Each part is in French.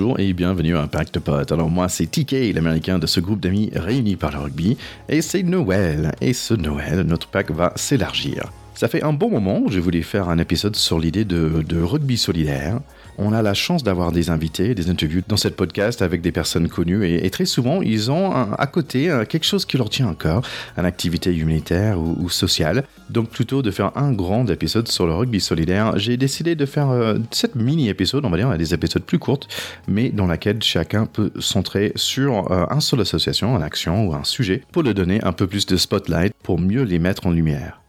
Bonjour et bienvenue à Impact Pot. Alors moi c'est TK, l'américain de ce groupe d'amis réunis par le rugby, et c'est Noël. Et ce Noël, notre pack va s'élargir. Ça fait un bon moment que je voulais faire un épisode sur l'idée de, de rugby solidaire. On a la chance d'avoir des invités, des interviews dans cette podcast avec des personnes connues et, très souvent ils ont à côté quelque chose qui leur tient à cœur, une activité humanitaire ou, sociale. Donc plutôt de faire un grand épisode sur le rugby solidaire, j'ai décidé de faire euh, cette mini-épisode, on va dire, des épisodes plus courtes, mais dans laquelle chacun peut centrer sur euh, un seul association, une action ou un sujet pour le donner un peu plus de spotlight pour mieux les mettre en lumière.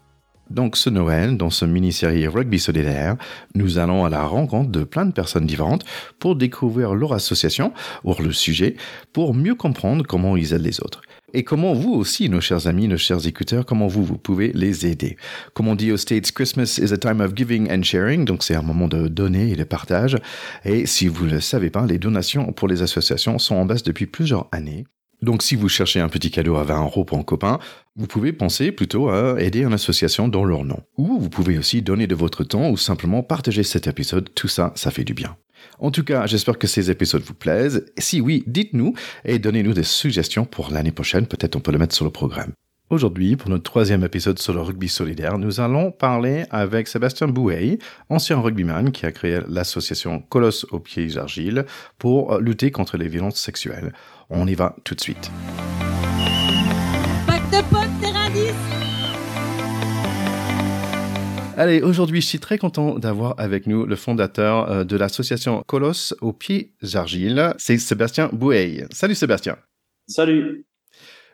Donc ce Noël, dans ce mini-série Rugby Solidaire, nous allons à la rencontre de plein de personnes différentes pour découvrir leur association ou le sujet, pour mieux comprendre comment ils aident les autres. Et comment vous aussi, nos chers amis, nos chers écouteurs, comment vous, vous pouvez les aider. Comme on dit aux States, Christmas is a time of giving and sharing, donc c'est un moment de donner et de partage. Et si vous ne le savez pas, les donations pour les associations sont en baisse depuis plusieurs années. Donc si vous cherchez un petit cadeau à 20 euros pour un copain, vous pouvez penser plutôt à aider une association dans leur nom. Ou vous pouvez aussi donner de votre temps ou simplement partager cet épisode, tout ça, ça fait du bien. En tout cas, j'espère que ces épisodes vous plaisent. Si oui, dites-nous et donnez-nous des suggestions pour l'année prochaine, peut-être on peut le mettre sur le programme. Aujourd'hui, pour notre troisième épisode sur le rugby solidaire, nous allons parler avec Sébastien Bouet, ancien rugbyman qui a créé l'association Colosse aux pieds argile pour lutter contre les violences sexuelles. On y va tout de suite. Allez, aujourd'hui, je suis très content d'avoir avec nous le fondateur euh, de l'association Colosse aux pieds argile, c'est Sébastien Bouet. Salut Sébastien. Salut.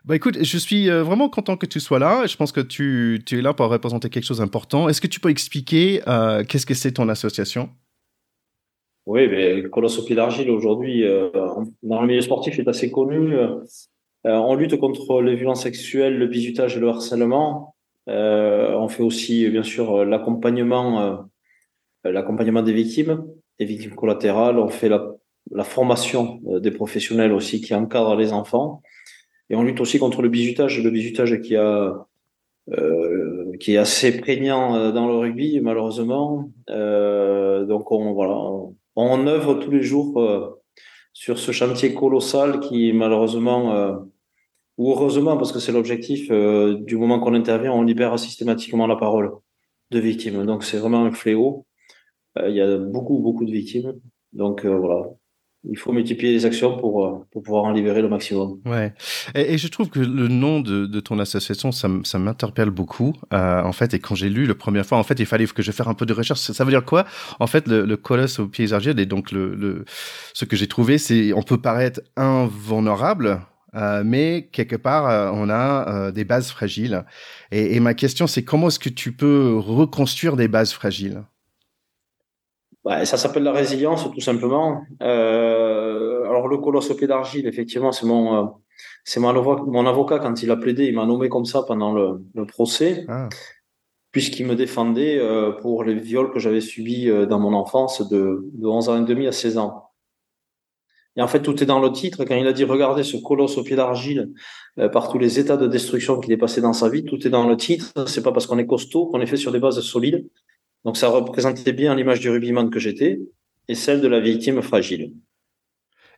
Bah écoute, je suis euh, vraiment content que tu sois là. Je pense que tu, tu es là pour représenter quelque chose d'important. Est-ce que tu peux expliquer euh, qu'est-ce que c'est ton association? Oui, mais le Colosse au pied d'argile aujourd'hui, euh, dans le milieu sportif, est assez connu. on lutte contre les violences sexuelles, le bizutage et le harcèlement. On fait aussi, bien sûr, l'accompagnement, l'accompagnement des victimes, des victimes collatérales. On fait la, la formation des professionnels aussi qui encadrent les enfants. Et on lutte aussi contre le bizutage, le bizutage qui a euh, qui est assez prégnant euh, dans le rugby malheureusement. Euh, donc on voilà, on, œuvre tous les jours euh, sur ce chantier colossal qui malheureusement euh, ou heureusement parce que c'est l'objectif du moment qu'on intervient, on libère systématiquement la parole de victimes. Donc c'est vraiment un fléau. Il y a beaucoup beaucoup de victimes. Donc voilà, il faut multiplier les actions pour, euh, pour pouvoir en libérer le maximum. Ouais. Et, je trouve que le nom de, de ton association, ça, ça m'interpelle beaucoup. Euh, en fait, et quand j'ai lu la première fois, en fait, il fallait que je fasse un peu de recherche. Ça, veut dire quoi? En fait, le, le colosse aux pieds argile, et donc le, le, ce que j'ai trouvé, c'est on peut paraître invulnérable, euh, mais quelque part, euh, on a euh, des bases fragiles. Et, et ma question, c'est comment est-ce que tu peux reconstruire des bases fragiles? Bah, ça s'appelle la résilience, tout simplement. Alors, le colosse au pied d'argile, effectivement, c'est mon, c'est mon, mon, avocat, quand il a plaidé, il m'a nommé comme ça pendant le, le procès, ah. puisqu'il me défendait pour les viols que j'avais subis dans mon enfance de, de 11 ans et demi à 16 ans. Et en fait, tout est dans le titre. Quand il a dit, regardez ce colosse au pied d'argile, euh, par tous les états de destruction qu'il est passé dans sa vie, tout est dans le titre. C'est pas parce qu'on est costaud qu'on est fait sur des bases solides. Donc ça représentait bien l'image du rugbyman que j'étais et celle de la victime fragile.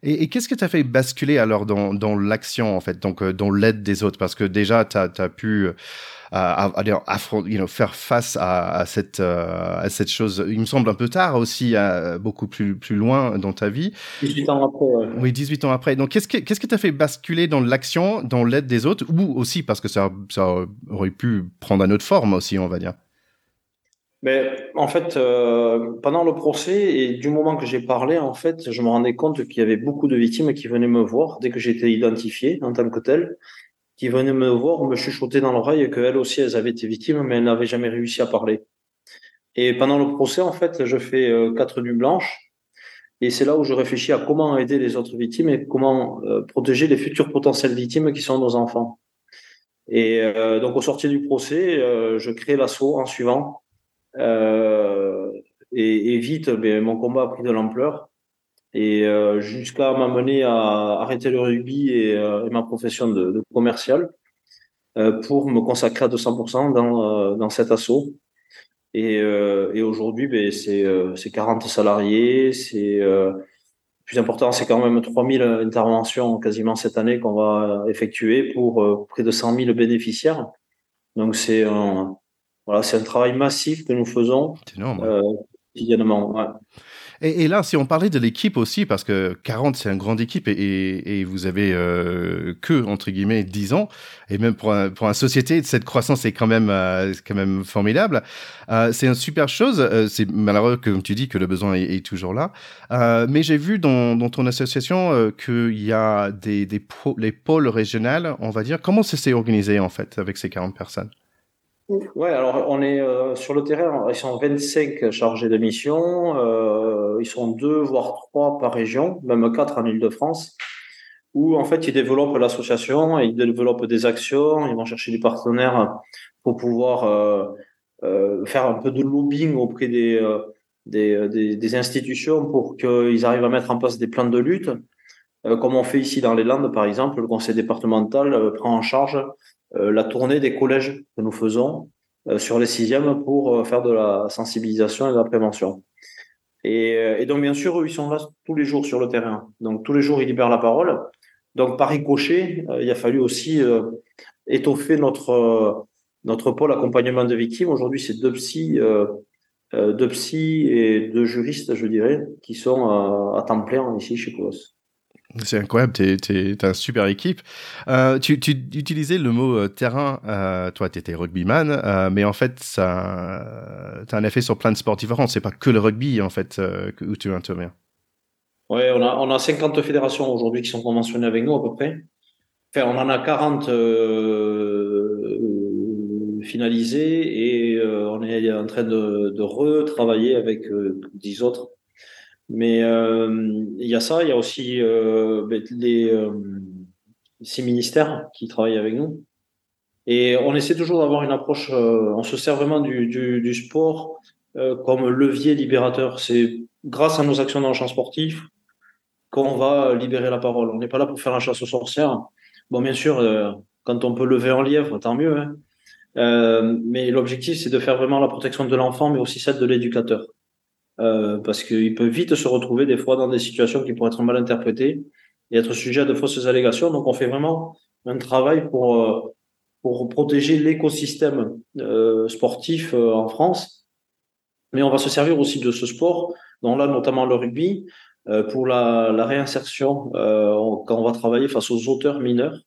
Et, qu'est-ce que tu as fait basculer alors dans, dans l'action, en fait, donc euh, dans l'aide des autres? Parce que déjà, tu as, pu euh, à, you know, faire face à, à cette, euh, à cette chose, il me semble un peu tard aussi, beaucoup plus, plus loin dans ta vie. 18 ans après. Oui, 18 ans après. Donc, qu'est-ce que qu'est-ce que tu as fait basculer dans l'action, dans l'aide des autres, ou aussi parce que ça, ça aurait pu prendre une autre forme aussi, on va dire mais en fait, euh, pendant le procès et du moment que j'ai parlé, en fait, je me rendais compte qu'il y avait beaucoup de victimes qui venaient me voir dès que j'étais identifié en tant que tel, qui venaient me voir, me chuchoter dans l'oreille qu'elles aussi, elles avaient été victimes, mais elles n'avaient jamais réussi à parler. Et pendant le procès, en fait, je fais euh, quatre nuits blanches. Et c'est là où je réfléchis à comment aider les autres victimes et comment euh, protéger les futures potentielles victimes qui sont nos enfants. Et euh, donc, au sortir du procès, je crée l'assaut en suivant et, et, vite, ben, mon combat a pris de l'ampleur et euh, jusqu'à m'amener à arrêter le rugby et, euh, ma profession de, commercial euh, pour me consacrer à 200% dans, dans cet assaut. Et, aujourd'hui, ben, c'est 40 salariés, c'est plus important, c'est quand même 3000 interventions quasiment cette année qu'on va effectuer pour près de 100 000 bénéficiaires. Donc c'est voilà, c'est un travail massif que nous faisons quotidiennement. Ouais. Et, là, si on parlait de l'équipe aussi, parce que 40, c'est une grande équipe et, et, vous avez euh, que, entre guillemets, 10 ans, et même pour, un, pour une société, cette croissance est quand même, euh, quand même formidable. Euh, c'est une super chose. Euh, c'est malheureux, comme tu dis, que le besoin est, toujours là. Euh, mais j'ai vu dans, dans, ton association euh, qu'il y a des, des les pôles régionales, on va dire. Comment ça s'est organisé, en fait, avec ces 40 personnes? Ouais, alors on est euh, sur le terrain, ils sont 25 chargés de mission, euh, ils sont deux voire trois par région, même quatre en Ile-de-France, où en fait ils développent l'association, ils développent des actions, ils vont chercher des partenaires pour pouvoir euh, euh faire un peu de lobbying auprès des, euh, des, des, des, institutions pour qu'ils arrivent à mettre en place des plans de lutte, comme on fait ici dans les Landes par exemple, le conseil départemental prend en charge euh, la tournée des collèges que nous faisons euh, sur les sixièmes pour euh, faire de la sensibilisation et de la prévention. Et, donc, bien sûr, ils sont là tous les jours sur le terrain. Donc, tous les jours, ils libèrent la parole. Donc, par ricochet, il a fallu aussi étoffer notre, notre pôle accompagnement de victimes. Aujourd'hui, c'est deux psys, euh, deux et deux juristes, je dirais, qui sont à temps plein ici chez Colos. C'est incroyable, tu es, un super équipe. Euh, tu, tu, utilisais le mot euh, terrain, euh, toi tu étais rugbyman, euh, mais en fait ça as un effet sur plein de sports différents, c'est pas que le rugby en fait euh, où tu interviens. Oui, on a, on a 50 fédérations aujourd'hui qui sont conventionnées avec nous à peu près. Enfin, on en a 40 finalisées et on est en train de, de retravailler avec 10 autres mais euh, il y a ça, il y a aussi euh, ben, les euh, six ministères qui travaillent avec nous. Et on essaie toujours d'avoir une approche, on se sert vraiment du, du, du sport comme levier libérateur. C'est grâce à nos actions dans le champ sportif qu'on va libérer la parole. On n'est pas là pour faire la chasse aux sorcières. Bon, bien sûr, quand on peut lever un lièvre, tant mieux. Hein. Euh, mais l'objectif, c'est de faire vraiment la protection de l'enfant, mais aussi celle de l'éducateur. Euh, parce qu'il peut vite se retrouver des fois dans des situations qui pourraient être mal interprétées et être sujet à de fausses allégations. Donc on fait vraiment un travail pour euh, pour protéger l'écosystème euh, sportif en France. Mais on va se servir aussi de ce sport, dont là notamment le rugby, pour la, réinsertion quand on va travailler face aux auteurs mineurs.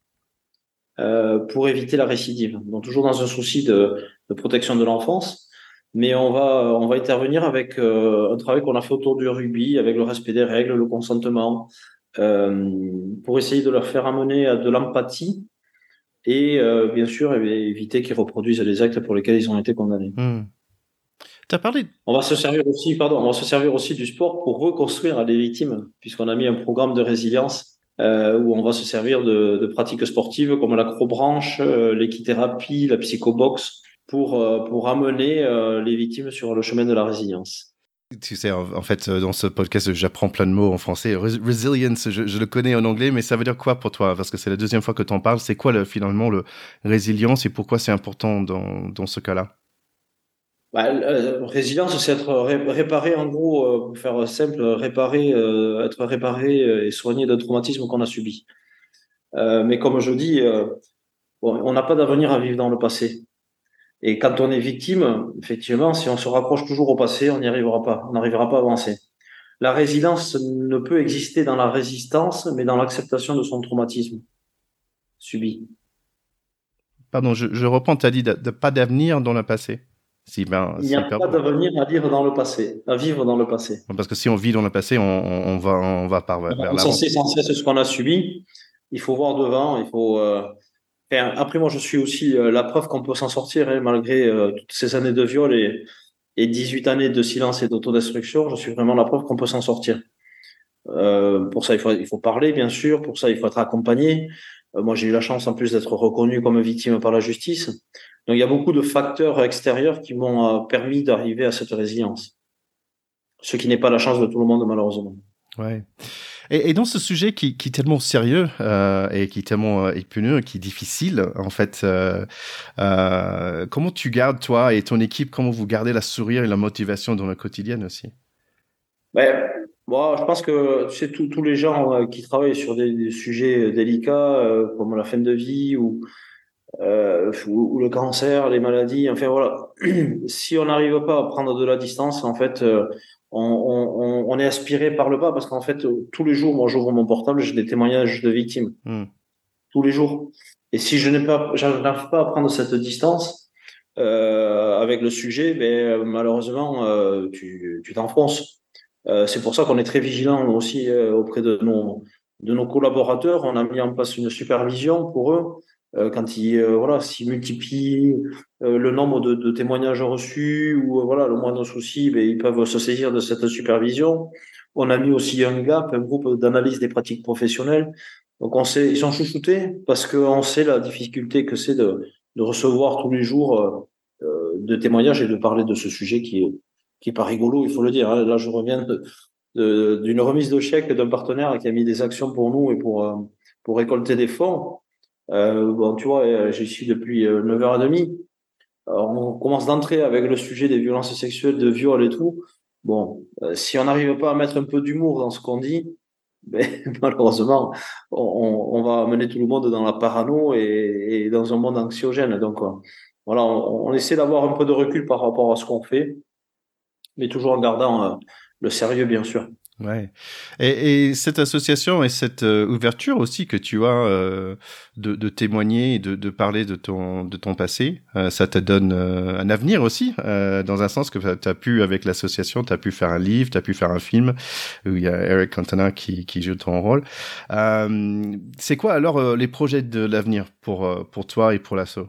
pour éviter la récidive. Donc toujours dans un souci de protection de l'enfance, mais on va on va intervenir avec euh, un travail qu'on a fait autour du rugby, avec le respect des règles, le consentement, euh, pour essayer de leur faire amener à de l'empathie et euh, bien sûr éviter qu'ils reproduisent les actes pour lesquels ils ont été condamnés. Tu as parlé. On va se servir aussi, pardon, on va se servir aussi du sport pour reconstruire les victimes, puisqu'on a mis un programme de résilience euh, où on va se servir de, de pratiques sportives comme l'acrobranche, euh, l'équithérapie, la psychoboxe pour, euh, pour amener euh, les victimes sur le chemin de la résilience. Tu sais, en fait, euh, dans ce podcast, j'apprends plein de mots en français. Resilience, je, le connais en anglais, mais ça veut dire quoi pour toi? Parce que c'est la deuxième fois que tu en parles. C'est quoi le, finalement le résilience et pourquoi c'est important dans, dans ce cas-là? Bah, Résilience, c'est être réparé, en gros, pour faire simple, réparer, être réparé et soigné d'un traumatisme qu'on a subi. mais comme je dis, on n'a pas d'avenir à vivre dans le passé. Et quand on est victime, effectivement, si on se raccroche toujours au passé, on n'y arrivera pas. On n'arrivera pas à avancer. La résilience ne peut exister dans la résistance, mais dans l'acceptation de son traumatisme subi. Pardon, je, reprends, tu as dit de, pas d'avenir dans le passé. Si, ben, Il n'y a pas d'avenir à vivre dans le passé, à vivre dans le passé. Parce que si on vit dans le passé, on, on va, on va par vers l'avant. C'est sans cesse ce qu'on a subi. Il faut voir devant, il faut, euh, après, moi, je suis aussi euh, la preuve qu'on peut s'en sortir, hein, malgré euh, toutes ces années de viol et, et 18 années de silence et d'autodestruction. Je suis vraiment la preuve qu'on peut s'en sortir. Euh, pour ça, il faut, parler, bien sûr. Pour ça, il faut être accompagné. Moi, j'ai eu la chance, en plus, d'être reconnu comme victime par la justice. Donc, il y a beaucoup de facteurs extérieurs qui m'ont permis d'arriver à cette résilience. Ce qui n'est pas la chance de tout le monde, malheureusement. Ouais. Et, dans ce sujet qui, est tellement sérieux euh, et qui est tellement euh, épineux, qui est difficile, en fait, euh, comment tu gardes, toi et ton équipe, comment vous gardez la sourire et la motivation dans le quotidien aussi? Ben, Bon, je pense que tu tous les gens qui travaillent sur des, sujets délicats comme la fin de vie ou, ou, le cancer, les maladies, enfin voilà, si on n'arrive pas à prendre de la distance, en fait, on, on, est aspiré par le bas parce qu'en fait, tous les jours, moi, j'ouvre mon portable, j'ai des témoignages de victimes. Hmm. Tous les jours. Et si je n'ai pas, pas à prendre cette distance euh, avec le sujet, ben, malheureusement, euh, tu t'enfonces. Euh, c'est pour ça qu'on est très vigilant aussi euh, auprès de nos, de nos collaborateurs. On a mis en place une supervision pour eux quand ils euh, voilà s'ils multiplient euh, le nombre de, de, témoignages reçus ou voilà le moindre souci, ben, ils peuvent se saisir de cette supervision. On a mis aussi un GAP, un groupe d'analyse des pratiques professionnelles. Donc on sait, ils sont chouchoutés parce qu'on sait la difficulté que c'est de, de, recevoir tous les jours euh, de témoignages et de parler de ce sujet qui est qui est pas rigolo, il faut le dire. Hein. Là, je reviens d'une remise de chèque d'un partenaire qui a mis des actions pour nous et pour pour récolter des fonds. Euh, bon, tu vois, euh, j'y suis depuis 9h30. Euh, on commence d'entrer avec le sujet des violences sexuelles, de viol et tout. Bon, si on n'arrive pas à mettre un peu d'humour dans ce qu'on dit, ben, malheureusement, on, va mener tout le monde dans la parano et, dans un monde anxiogène. Donc, voilà, on essaie d'avoir un peu de recul par rapport à ce qu'on fait, mais toujours en gardant le sérieux, bien sûr. Ouais. Et, et, cette association et cette euh, ouverture aussi que tu as euh, de, de, témoigner et de, de, parler de ton, de ton passé, euh, ça te donne un avenir aussi, dans un sens que tu as pu, avec l'association, tu as pu faire un livre, tu as pu faire un film, où il y a Eric Cantona qui, qui joue ton rôle. C'est quoi alors les projets de l'avenir pour, pour toi et pour l'asso?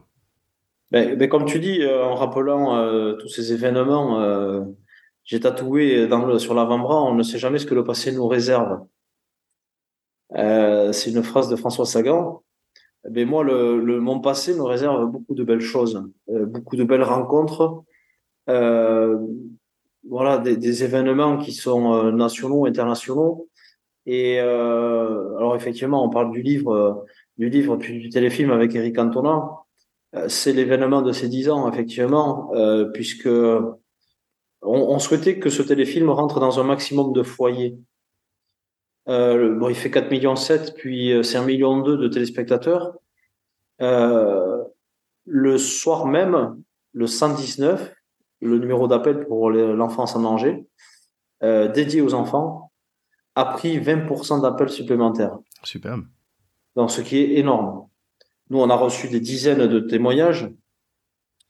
Ben, ben, Comme tu dis, en rappelant tous ces événements j'ai tatoué dans le, sur l'avant-bras, on ne sait jamais ce que le passé nous réserve. Euh, c'est une phrase de François Sagan. Mais eh moi, le, le, mon passé me réserve beaucoup de belles choses, euh, beaucoup de belles rencontres, euh, voilà, des, des, événements qui sont euh, nationaux, internationaux. Et euh, alors effectivement, on parle du livre, du livre puis du téléfilm avec Eric Cantona. c'est l'événement de ces dix ans, effectivement, puisque on, souhaitait que ce téléfilm rentre dans un maximum de foyers. Euh, bon, il fait 4 millions 7, puis euh, c'est 1 million 2 de téléspectateurs. Euh, le soir même, le 119, le numéro d'appel pour l'enfance en danger, euh, dédié aux enfants, a pris 20% d'appels supplémentaires. Super. Donc, ce qui est énorme. Nous, on a reçu des dizaines de témoignages.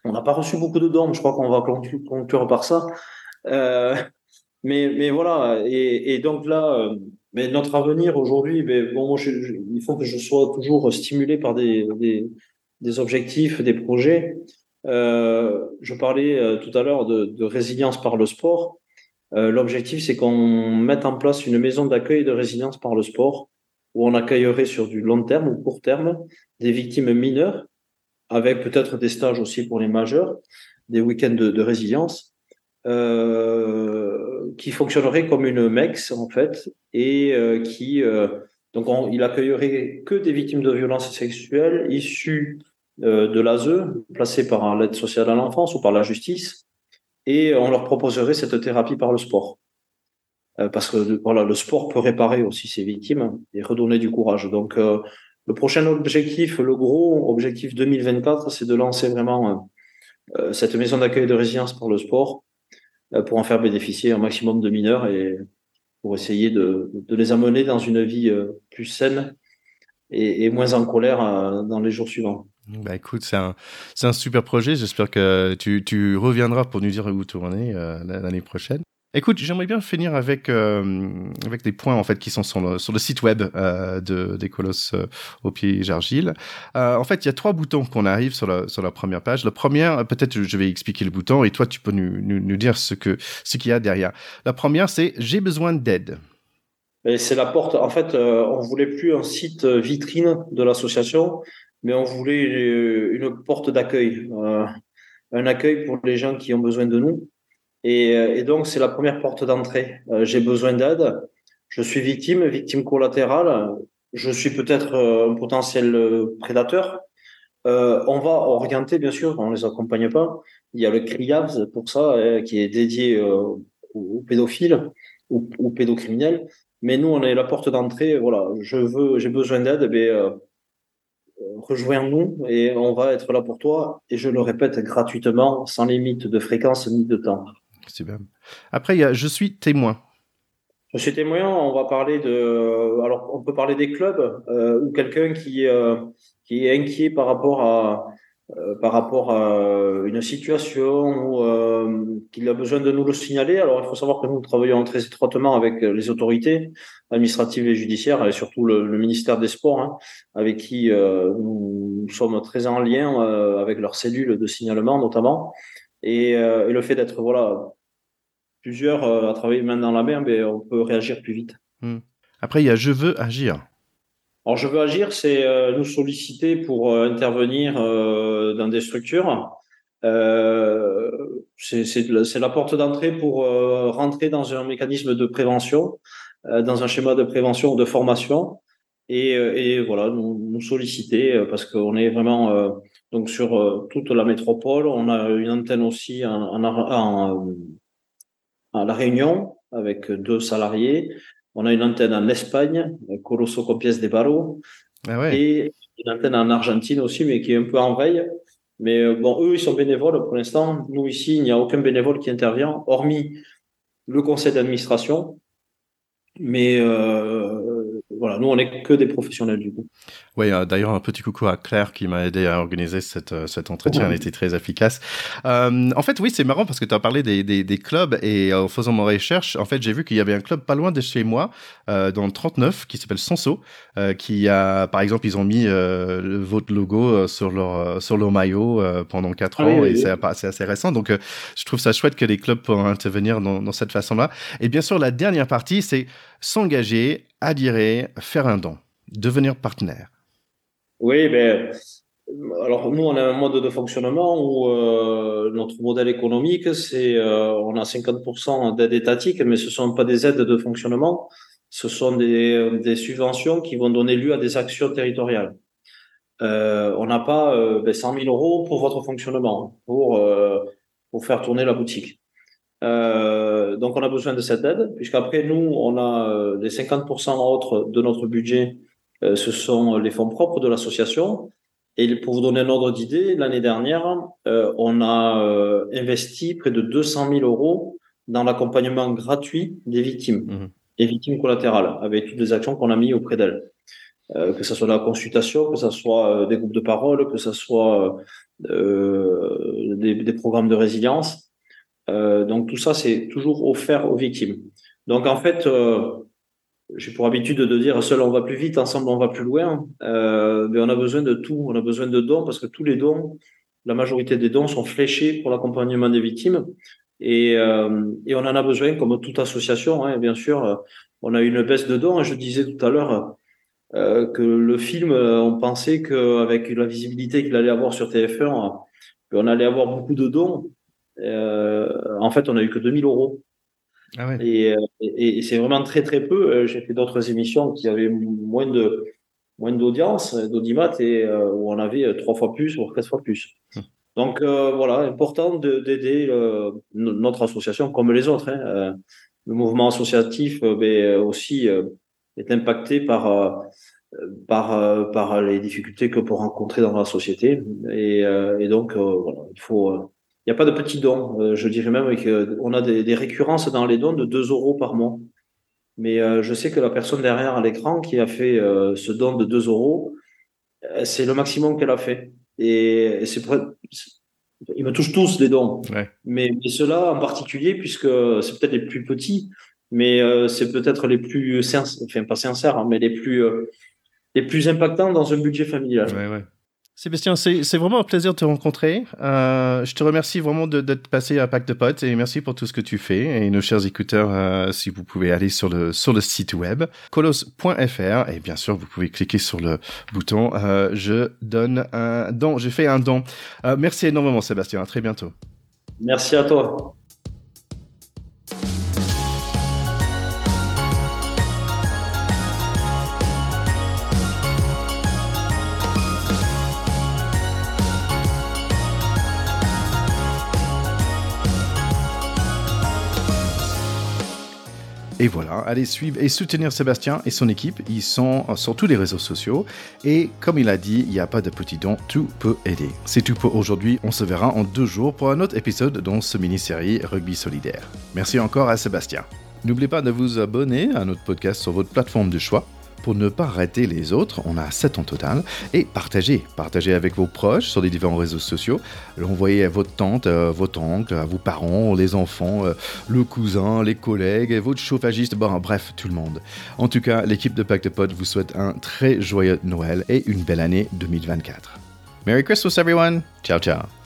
On n'a pas reçu beaucoup de dons, je crois qu'on va conclure par ça. Euh, mais, mais voilà, et, donc là, euh, mais notre avenir aujourd'hui, mais bon, il faut que je sois toujours stimulé par des, des, des objectifs, des projets. Euh, je parlais euh, tout à l'heure de, de, résilience par le sport. Euh, L'objectif, c'est qu'on mette en place une maison d'accueil de résilience par le sport, où on accueillerait sur du long terme ou court terme des victimes mineures avec peut-être des stages aussi pour les majeurs, des week-ends de, résilience, euh, qui fonctionnerait comme une MEX en fait, et euh, qui euh, donc on, il accueillerait que des victimes de violences sexuelles issues de l'ASE, placées par l'aide sociale à l'enfance ou par la justice, et on leur proposerait cette thérapie par le sport. parce que voilà, le sport peut réparer aussi ces victimes et redonner du courage. Donc le prochain objectif, le gros objectif 2024, c'est de lancer vraiment euh, cette maison d'accueil de résilience pour le sport euh, pour en faire bénéficier un maximum de mineurs et pour essayer de, les amener dans une vie euh, plus saine et, moins en colère dans les jours suivants. Bah écoute, c'est un, super projet. J'espère que tu, tu reviendras pour nous dire où tourner euh, l'année prochaine. Écoute, j'aimerais bien finir avec euh, avec des points en fait qui sont sur le, site web euh, de des colosses euh, au pied d'argile. Euh, en fait, il y a trois boutons qu'on arrive sur la sur la première page. Le premier, peut-être je vais expliquer le bouton et toi tu peux nous, nous, nous dire ce que ce qu'il y a derrière. La première, c'est j'ai besoin d'aide. C'est la porte. En fait, euh, on voulait plus un site vitrine de l'association, mais on voulait une, une porte d'accueil, un accueil pour les gens qui ont besoin de nous. Et, euh, et donc, c'est la première porte d'entrée. Euh, j'ai besoin d'aide. Je suis victime, victime collatérale. Je suis peut-être euh, un potentiel prédateur. On va orienter, bien sûr, on les accompagne pas. Il y a le CRIAVS pour ça, qui est dédié aux pédophiles ou, pédocriminels. Mais nous, on est la porte d'entrée. Voilà, je veux, j'ai besoin d'aide. Rejoins-nous et on va être là pour toi. Et je le répète gratuitement, sans limite de fréquence ni de temps. Après, il y a Je suis témoin. Je suis témoin, on va parler de. Alors, on peut parler des clubs euh, ou quelqu'un qui, euh, qui est inquiet par rapport à, euh, par rapport à une situation ou qu'il a besoin de nous le signaler. Alors, il faut savoir que nous travaillons très étroitement avec les autorités administratives et judiciaires, et surtout le, ministère des Sports, hein, avec qui euh, nous, sommes très en lien avec leurs cellules de signalement notamment. Et, et le fait d'être voilà plusieurs à travailler main dans la main, ben, on peut réagir plus vite. Hmm. Après, il y a je veux agir. Alors, je veux agir, c'est euh, nous solliciter pour euh, intervenir euh, dans des structures. c'est la porte d'entrée pour rentrer dans un mécanisme de prévention, dans un schéma de prévention ou de formation. Et, et voilà, nous, nous solliciter parce qu'on est vraiment donc sur toute la métropole. On a une antenne aussi en, en, en, à La Réunion avec deux salariés. On a une antenne en Espagne, Colosso Copies de Barro, ah et une antenne en Argentine aussi, mais qui est un peu en veille. Mais euh, bon, eux, ils sont bénévoles pour l'instant. Nous, ici, il n'y a aucun bénévole qui intervient, hormis le conseil d'administration. Mais euh, voilà, nous, on n'est que des professionnels du coup. Oui, euh, d'ailleurs, un petit coucou à Claire qui m'a aidé à organiser cette, euh, cet entretien. Elle était très efficace. Euh, en fait, oui, c'est marrant parce que tu as parlé des, des, des, clubs et en faisant mon recherche, en fait, j'ai vu qu'il y avait un club pas loin de chez moi, euh, dans le 39, qui s'appelle Sanso, qui a, par exemple, ils ont mis votre logo sur leur, sur leur maillot pendant quatre ah ans et c'est assez récent. Donc, je trouve ça chouette que les clubs puissent intervenir dans, dans cette façon-là. Et bien sûr, la dernière partie, c'est s'engager, adhérer, faire un don, devenir partenaire. Oui, ben, alors nous, on a un mode de fonctionnement où euh, notre modèle économique, c'est euh, on a 50% d'aide étatique, mais ce ne sont pas des aides de fonctionnement, ce sont des, subventions qui vont donner lieu à des actions territoriales. Euh, on n'a pas euh, ben 100 000 euros pour votre fonctionnement, pour, euh, pour faire tourner la boutique. Euh, donc on a besoin de cette aide, puisqu'après nous, on a les 50% autres de notre budget euh, ce sont les fonds propres de l'association. Et pour vous donner un ordre d'idée, l'année dernière, euh, on a euh, investi près de 200 000 euros dans l'accompagnement gratuit des victimes, mmh. des victimes collatérales, avec toutes les actions qu'on a mis auprès d'elles. que ce soit la consultation, que ce soit des groupes de parole, que ce soit des, des, programmes de résilience. Donc tout ça, c'est toujours offert aux victimes. Donc en fait, j'ai pour habitude de dire seul on va plus vite, ensemble on va plus loin. Euh, mais on a besoin de tout. On a besoin de dons parce que tous les dons, la majorité des dons sont fléchés pour l'accompagnement des victimes. Et, euh, et, on en a besoin, comme toute association, hein, bien sûr. On a une baisse de dons. Je disais tout à l'heure euh, que le film, on pensait qu'avec la visibilité qu'il allait avoir sur TF1, on allait avoir beaucoup de dons. Euh, en fait, on a eu que 2000 euros. Ah euh, et, et, c'est vraiment très très peu. Euh, j'ai fait d'autres émissions qui avaient moins de moins d'audience, d'audimat, et euh, où on avait trois fois plus, voire quatre fois plus. Hum. Donc voilà, important d'aider notre association comme les autres. Hein. le mouvement associatif ben, aussi est impacté par par par les difficultés que peut rencontrer dans la société, et, et donc voilà, il faut n'y a pas de petits dons. Euh, je dirais même qu'on a des, des, récurrences dans les dons de 2 euros par mois. Mais euh, je sais que la personne derrière à l'écran qui a fait euh, ce don de 2 euros, c'est le maximum qu'elle a fait. Et, c'est ils me touchent tous les dons. Mais, mais ceux-là en particulier, puisque c'est peut-être les plus petits, mais c'est peut-être les plus enfin pas sincères, hein, mais les plus les plus impactants dans un budget familial. Ouais, Sébastien, c'est vraiment un plaisir de te rencontrer. Euh, je te remercie vraiment de passer à Pack de Potes et merci pour tout ce que tu fais. Et nos chers écouteurs, euh, si vous pouvez aller sur le, sur le site web colos.fr et bien sûr, vous pouvez cliquer sur le bouton euh, Je donne un don. J'ai fait un don. Euh, merci énormément, Sébastien. À très bientôt. Merci à toi. Et voilà, allez suivre et soutenir Sébastien et son équipe. Ils sont sur tous les réseaux sociaux. Et comme il a dit, il n'y a pas de petit don, tout peut aider. C'est tout pour aujourd'hui. On se verra en deux jours pour un autre épisode dans ce mini-série Rugby Solidaire. Merci encore à Sébastien. N'oubliez pas de vous abonner à notre podcast sur votre plateforme de choix pour ne pas rater les autres, on a 7 en total, et partagez, partagez avec vos proches sur les différents réseaux sociaux, l'envoyez à votre tante, votre oncle, à vos parents, les enfants, euh, le cousin, les collègues, votre chauffagiste, bref, tout le monde. En tout cas, l'équipe de Pacte Pod vous souhaite un très joyeux Noël et une belle année 2024. Merry Christmas everyone! Ciao ciao!